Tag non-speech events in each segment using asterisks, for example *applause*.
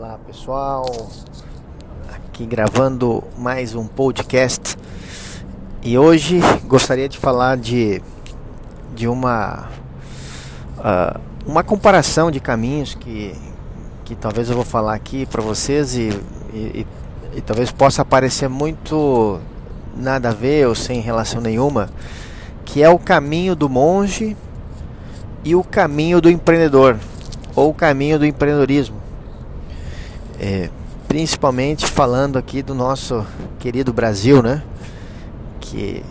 Olá pessoal, aqui gravando mais um podcast e hoje gostaria de falar de, de uma, uh, uma comparação de caminhos que, que talvez eu vou falar aqui para vocês e, e, e talvez possa parecer muito nada a ver ou sem relação nenhuma, que é o caminho do monge e o caminho do empreendedor ou o caminho do empreendedorismo. É, principalmente falando aqui do nosso querido Brasil, né? Que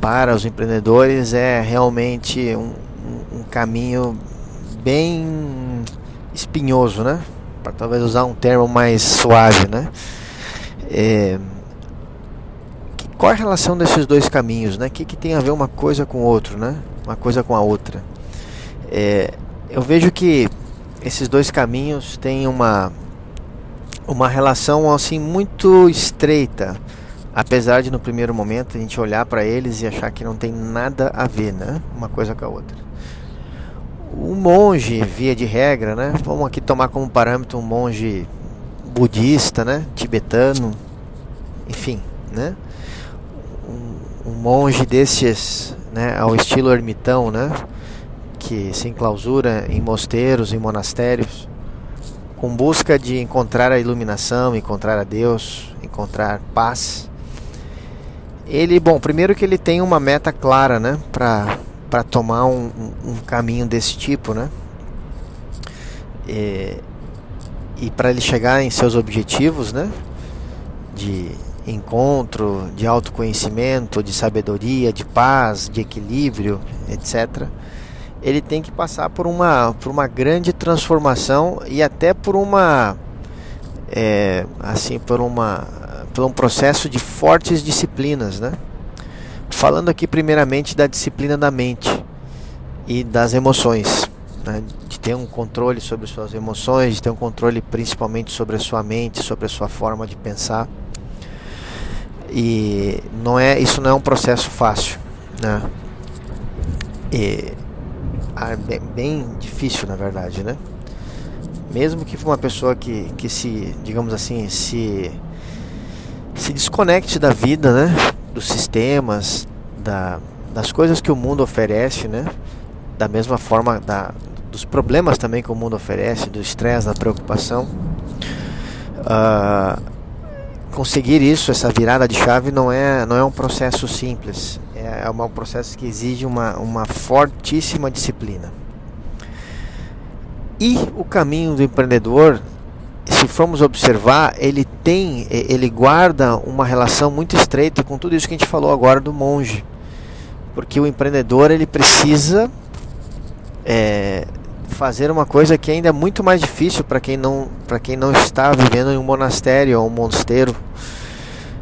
para os empreendedores é realmente um, um, caminho bem espinhoso, né? Para talvez usar um termo mais suave, né? É, qual a relação desses dois caminhos, né? O que, que tem a ver uma coisa com o outro, né? Uma coisa com a outra. É, eu vejo que esses dois caminhos têm uma uma relação assim muito estreita, apesar de no primeiro momento a gente olhar para eles e achar que não tem nada a ver, né? Uma coisa com a outra. O monge, via de regra, né? Vamos aqui tomar como parâmetro um monge budista, né? Tibetano, enfim, né? Um, um monge desses, né? Ao estilo ermitão, né? Que se enclausura em mosteiros, em monastérios com busca de encontrar a iluminação, encontrar a Deus, encontrar paz. Ele, bom, primeiro que ele tem uma meta clara, né, para tomar um, um, caminho desse tipo, né, e, e para ele chegar em seus objetivos, né, de encontro, de autoconhecimento, de sabedoria, de paz, de equilíbrio, etc ele tem que passar por uma, por uma grande transformação e até por uma é, assim por uma por um processo de fortes disciplinas, né? Falando aqui primeiramente da disciplina da mente e das emoções, né? de ter um controle sobre suas emoções, de ter um controle principalmente sobre a sua mente, sobre a sua forma de pensar. E não é isso não é um processo fácil, né? E bem, bem difícil, na verdade, né? Mesmo que uma pessoa que, que se, digamos assim, se, se desconecte da vida, né? Dos sistemas, da, das coisas que o mundo oferece, né? Da mesma forma, da, dos problemas também que o mundo oferece, do estresse, da preocupação. Uh, conseguir isso, essa virada de chave, não é, não é um processo simples. É, é um processo que exige uma, uma fortíssima disciplina. E o caminho do empreendedor, se formos observar, ele tem, ele guarda uma relação muito estreita com tudo isso que a gente falou agora do monge, porque o empreendedor ele precisa é, fazer uma coisa que ainda é muito mais difícil para quem não para quem não está vivendo em um monastério ou um mosteiro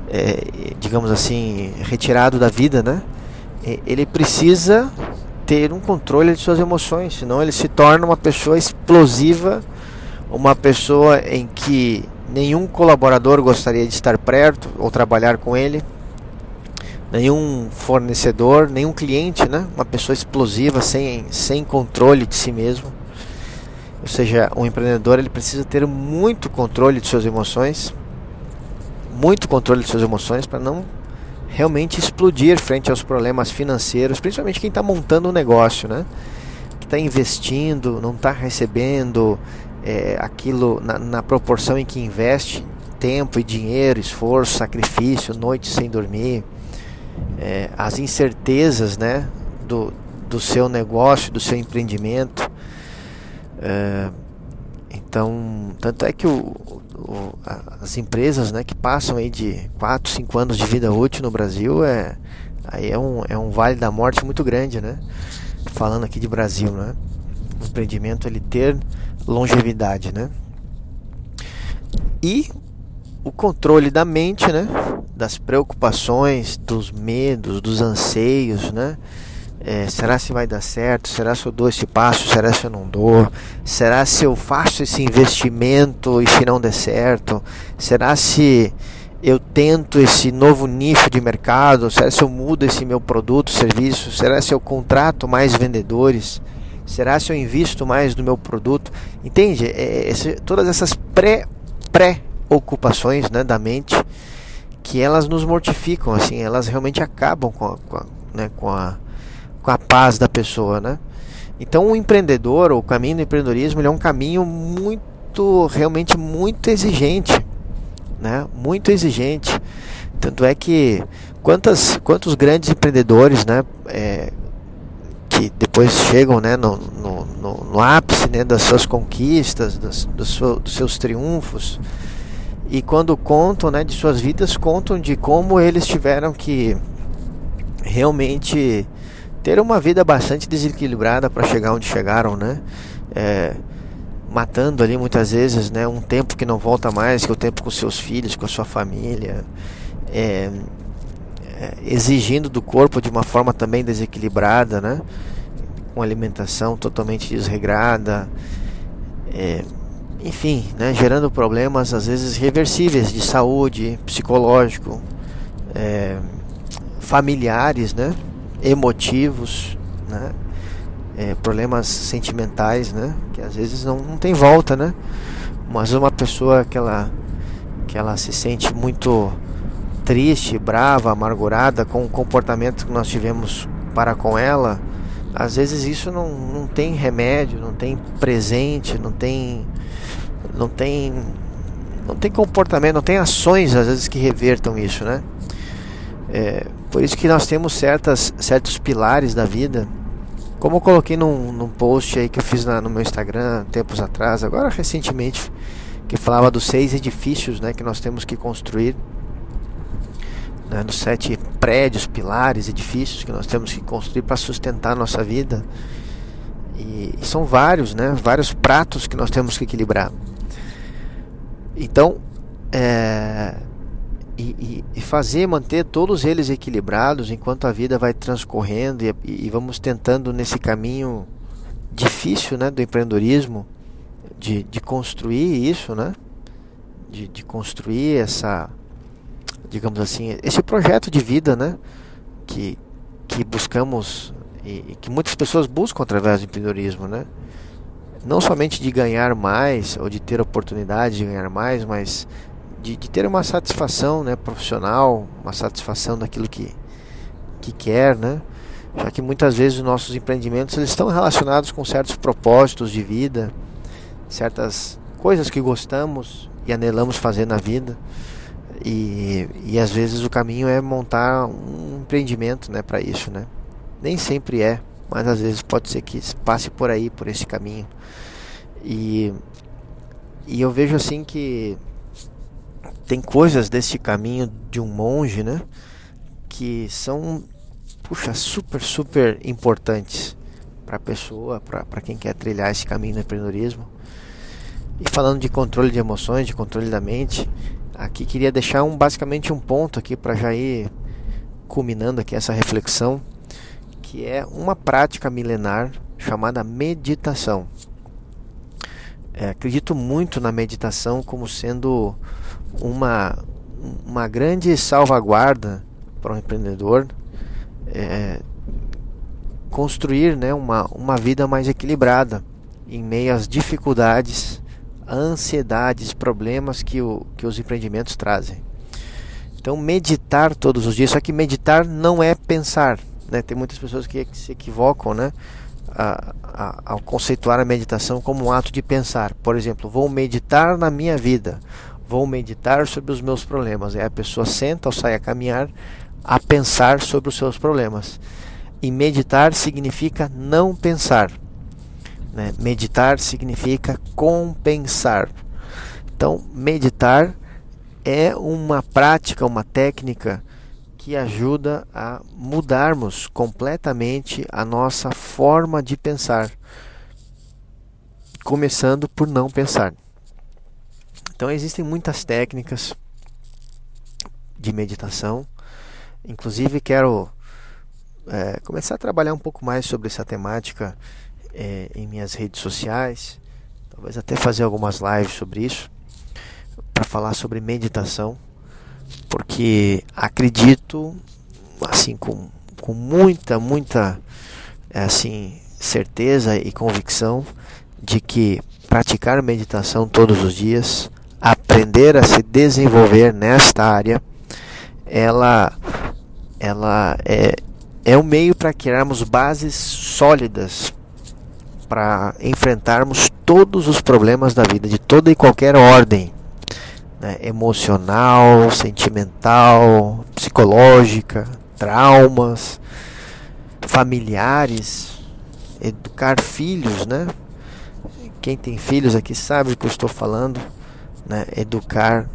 é, digamos assim retirado da vida né ele precisa ter um controle de suas emoções senão ele se torna uma pessoa explosiva uma pessoa em que nenhum colaborador gostaria de estar perto ou trabalhar com ele nenhum fornecedor, nenhum cliente, né? Uma pessoa explosiva, sem, sem controle de si mesmo. Ou seja, um empreendedor ele precisa ter muito controle de suas emoções, muito controle de suas emoções para não realmente explodir frente aos problemas financeiros, principalmente quem está montando um negócio, né? Que está investindo, não está recebendo é, aquilo na, na proporção em que investe tempo e dinheiro, esforço, sacrifício, noites sem dormir, é, as incertezas, né? Do, do seu negócio, do seu empreendimento. É, então, tanto é que o, o, as empresas né, que passam aí de 4, 5 anos de vida útil no Brasil é, aí é, um, é um vale da morte muito grande, né? Falando aqui de Brasil, né? O empreendimento ele ter longevidade, né? E o controle da mente, né? Das preocupações, dos medos, dos anseios, né? É, será se vai dar certo? Será se eu dou esse passo? Será se eu não dou? Será se eu faço esse investimento e se não der certo? Será se eu tento esse novo nicho de mercado? Será se eu mudo esse meu produto, serviço? Será se eu contrato mais vendedores? Será se eu invisto mais no meu produto? Entende? É, esse, todas essas pré pré-ocupações né, da mente que elas nos mortificam, assim, elas realmente acabam com a, com a, né, com a, com a paz da pessoa, né? Então o empreendedor, o caminho do empreendedorismo, é um caminho muito, realmente muito exigente, né? Muito exigente. Tanto é que quantas, quantos grandes empreendedores, né? É, que depois chegam né, no, no, no, no ápice né, das suas conquistas, das, dos seus triunfos, e quando contam né, de suas vidas, contam de como eles tiveram que realmente ter uma vida bastante desequilibrada para chegar onde chegaram, né? É, matando ali muitas vezes, né? Um tempo que não volta mais, que é o tempo com seus filhos, com a sua família. É, é, exigindo do corpo de uma forma também desequilibrada, né? Com alimentação totalmente desregrada, é, enfim, né? Gerando problemas às vezes reversíveis de saúde, psicológico, é, familiares, né? Emotivos, né? É, problemas sentimentais, né? Que às vezes não, não tem volta, né? Mas uma pessoa que ela, que ela se sente muito triste, brava, amargurada com o comportamento que nós tivemos para com ela, às vezes isso não, não tem remédio, não tem presente, não tem não tem não tem comportamento, não tem ações às vezes que revertam isso, né? É, por isso que nós temos certas, certos pilares da vida, como eu coloquei num, num post aí que eu fiz na, no meu Instagram tempos atrás, agora recentemente, que falava dos seis edifícios, né, que nós temos que construir né, nos sete prédios, pilares, edifícios que nós temos que construir para sustentar a nossa vida. E, e, são vários, né, vários pratos que nós temos que equilibrar. Então, é, e, e, fazer, manter todos eles equilibrados enquanto a vida vai transcorrendo e, e vamos tentando nesse caminho difícil né, do empreendedorismo, de, de construir isso, né? De, de construir essa, digamos assim, esse projeto de vida, né? Que, que buscamos e, e que muitas pessoas buscam através do empreendedorismo, né? Não somente de ganhar mais ou de ter oportunidade de ganhar mais, mas de, de ter uma satisfação, né, profissional, uma satisfação daquilo que que quer, né? Já que muitas vezes os nossos empreendimentos eles estão relacionados com certos propósitos de vida, certas coisas que gostamos e anelamos fazer na vida. E, e às vezes o caminho é montar um empreendimento né, para isso. Né? Nem sempre é, mas às vezes pode ser que passe por aí, por esse caminho. E, e eu vejo assim que tem coisas desse caminho de um monge, né? Que são, puxa, super, super importantes para a pessoa, para quem quer trilhar esse caminho do empreendedorismo. E falando de controle de emoções, de controle da mente, aqui queria deixar um basicamente um ponto aqui para já ir culminando aqui essa reflexão, que é uma prática milenar chamada meditação. É, acredito muito na meditação como sendo uma, uma grande salvaguarda para um empreendedor é, construir né, uma, uma vida mais equilibrada em meio às dificuldades ansiedades, problemas que, o, que os empreendimentos trazem. Então, meditar todos os dias, só que meditar não é pensar. Né? Tem muitas pessoas que se equivocam né? A, a, ao conceituar a meditação como um ato de pensar. Por exemplo, vou meditar na minha vida, vou meditar sobre os meus problemas. Aí a pessoa senta ou sai a caminhar a pensar sobre os seus problemas. E meditar significa não pensar. Né? Meditar significa compensar. Então, meditar é uma prática, uma técnica que ajuda a mudarmos completamente a nossa forma de pensar, começando por não pensar. Então, existem muitas técnicas de meditação. Inclusive, quero é, começar a trabalhar um pouco mais sobre essa temática é, em minhas redes sociais, talvez até fazer algumas lives sobre isso, para falar sobre meditação, porque acredito, assim, com, com muita, muita, é, assim, certeza e convicção de que praticar meditação todos os dias aprender a se desenvolver nesta área, ela, ela é, é um meio para criarmos bases sólidas para enfrentarmos todos os problemas da vida, de toda e qualquer ordem, né? emocional, sentimental, psicológica, traumas, familiares, educar filhos, né? Quem tem filhos aqui sabe o que eu estou falando, né? Educar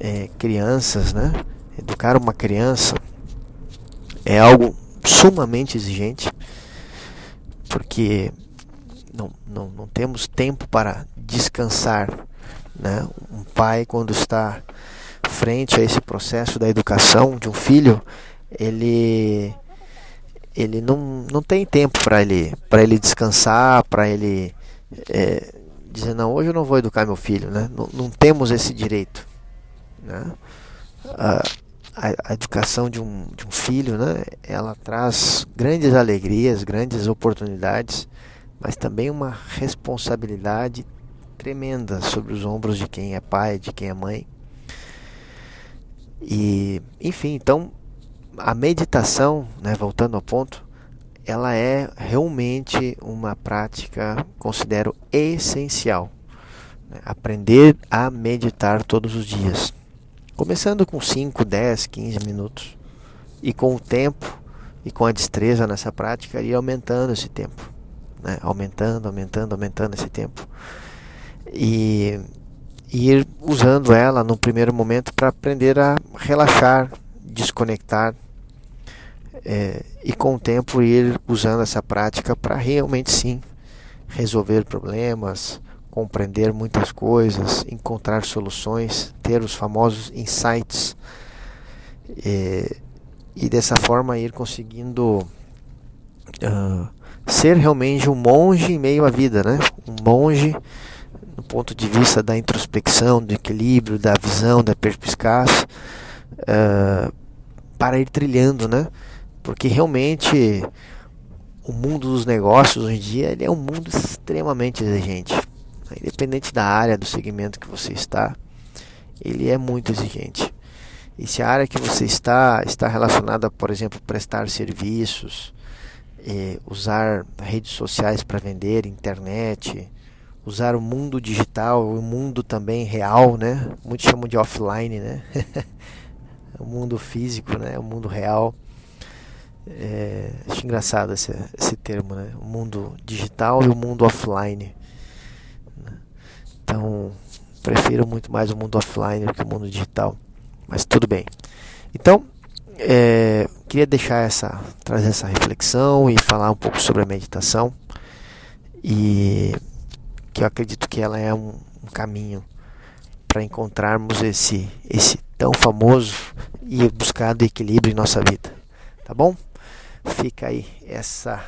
é, crianças, né? Educar uma criança é algo sumamente exigente, porque não, não, não temos tempo para descansar. Né? Um pai, quando está frente a esse processo da educação de um filho, ele ele não, não tem tempo para ele para ele descansar, para ele é, dizer não hoje eu não vou educar meu filho, né? Não, não temos esse direito, né? A, a, educação de um, de um filho, né? Ela traz grandes alegrias, grandes oportunidades, mas também uma responsabilidade tremenda sobre os ombros de quem é pai, de quem é mãe. E, enfim, então a meditação, né, voltando ao ponto, ela é realmente uma prática, considero essencial. Né, aprender a meditar todos os dias. Começando com 5, 10, 15 minutos. E com o tempo e com a destreza nessa prática, ir aumentando esse tempo né? aumentando, aumentando, aumentando esse tempo. E, e ir usando ela no primeiro momento para aprender a relaxar, desconectar. É, e com o tempo ir usando essa prática para realmente sim resolver problemas, compreender muitas coisas, encontrar soluções, ter os famosos insights é, e dessa forma ir conseguindo uh, ser realmente um monge em meio à vida, né? Um monge ponto de vista da introspecção, do equilíbrio, da visão, da perspicácia, uh, para ir trilhando, né? Porque realmente o mundo dos negócios hoje em dia ele é um mundo extremamente exigente. Independente da área, do segmento que você está, ele é muito exigente. E se a área que você está está relacionada, por exemplo, prestar serviços, é, usar redes sociais para vender, internet, usar o mundo digital, o mundo também real, né? Muitos chamam de offline, né? *laughs* o mundo físico, né? O mundo real. É, acho engraçado esse, esse termo, né? O mundo digital e o mundo offline. Né? Então, prefiro muito mais o mundo offline do que o mundo digital. Mas tudo bem. Então, é, queria deixar essa, trazer essa reflexão e falar um pouco sobre a meditação e que eu acredito que ela é um, um caminho para encontrarmos esse, esse tão famoso e buscado equilíbrio em nossa vida, tá bom? Fica aí essa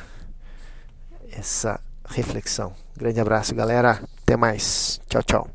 essa reflexão. Grande abraço, galera. Até mais. Tchau, tchau.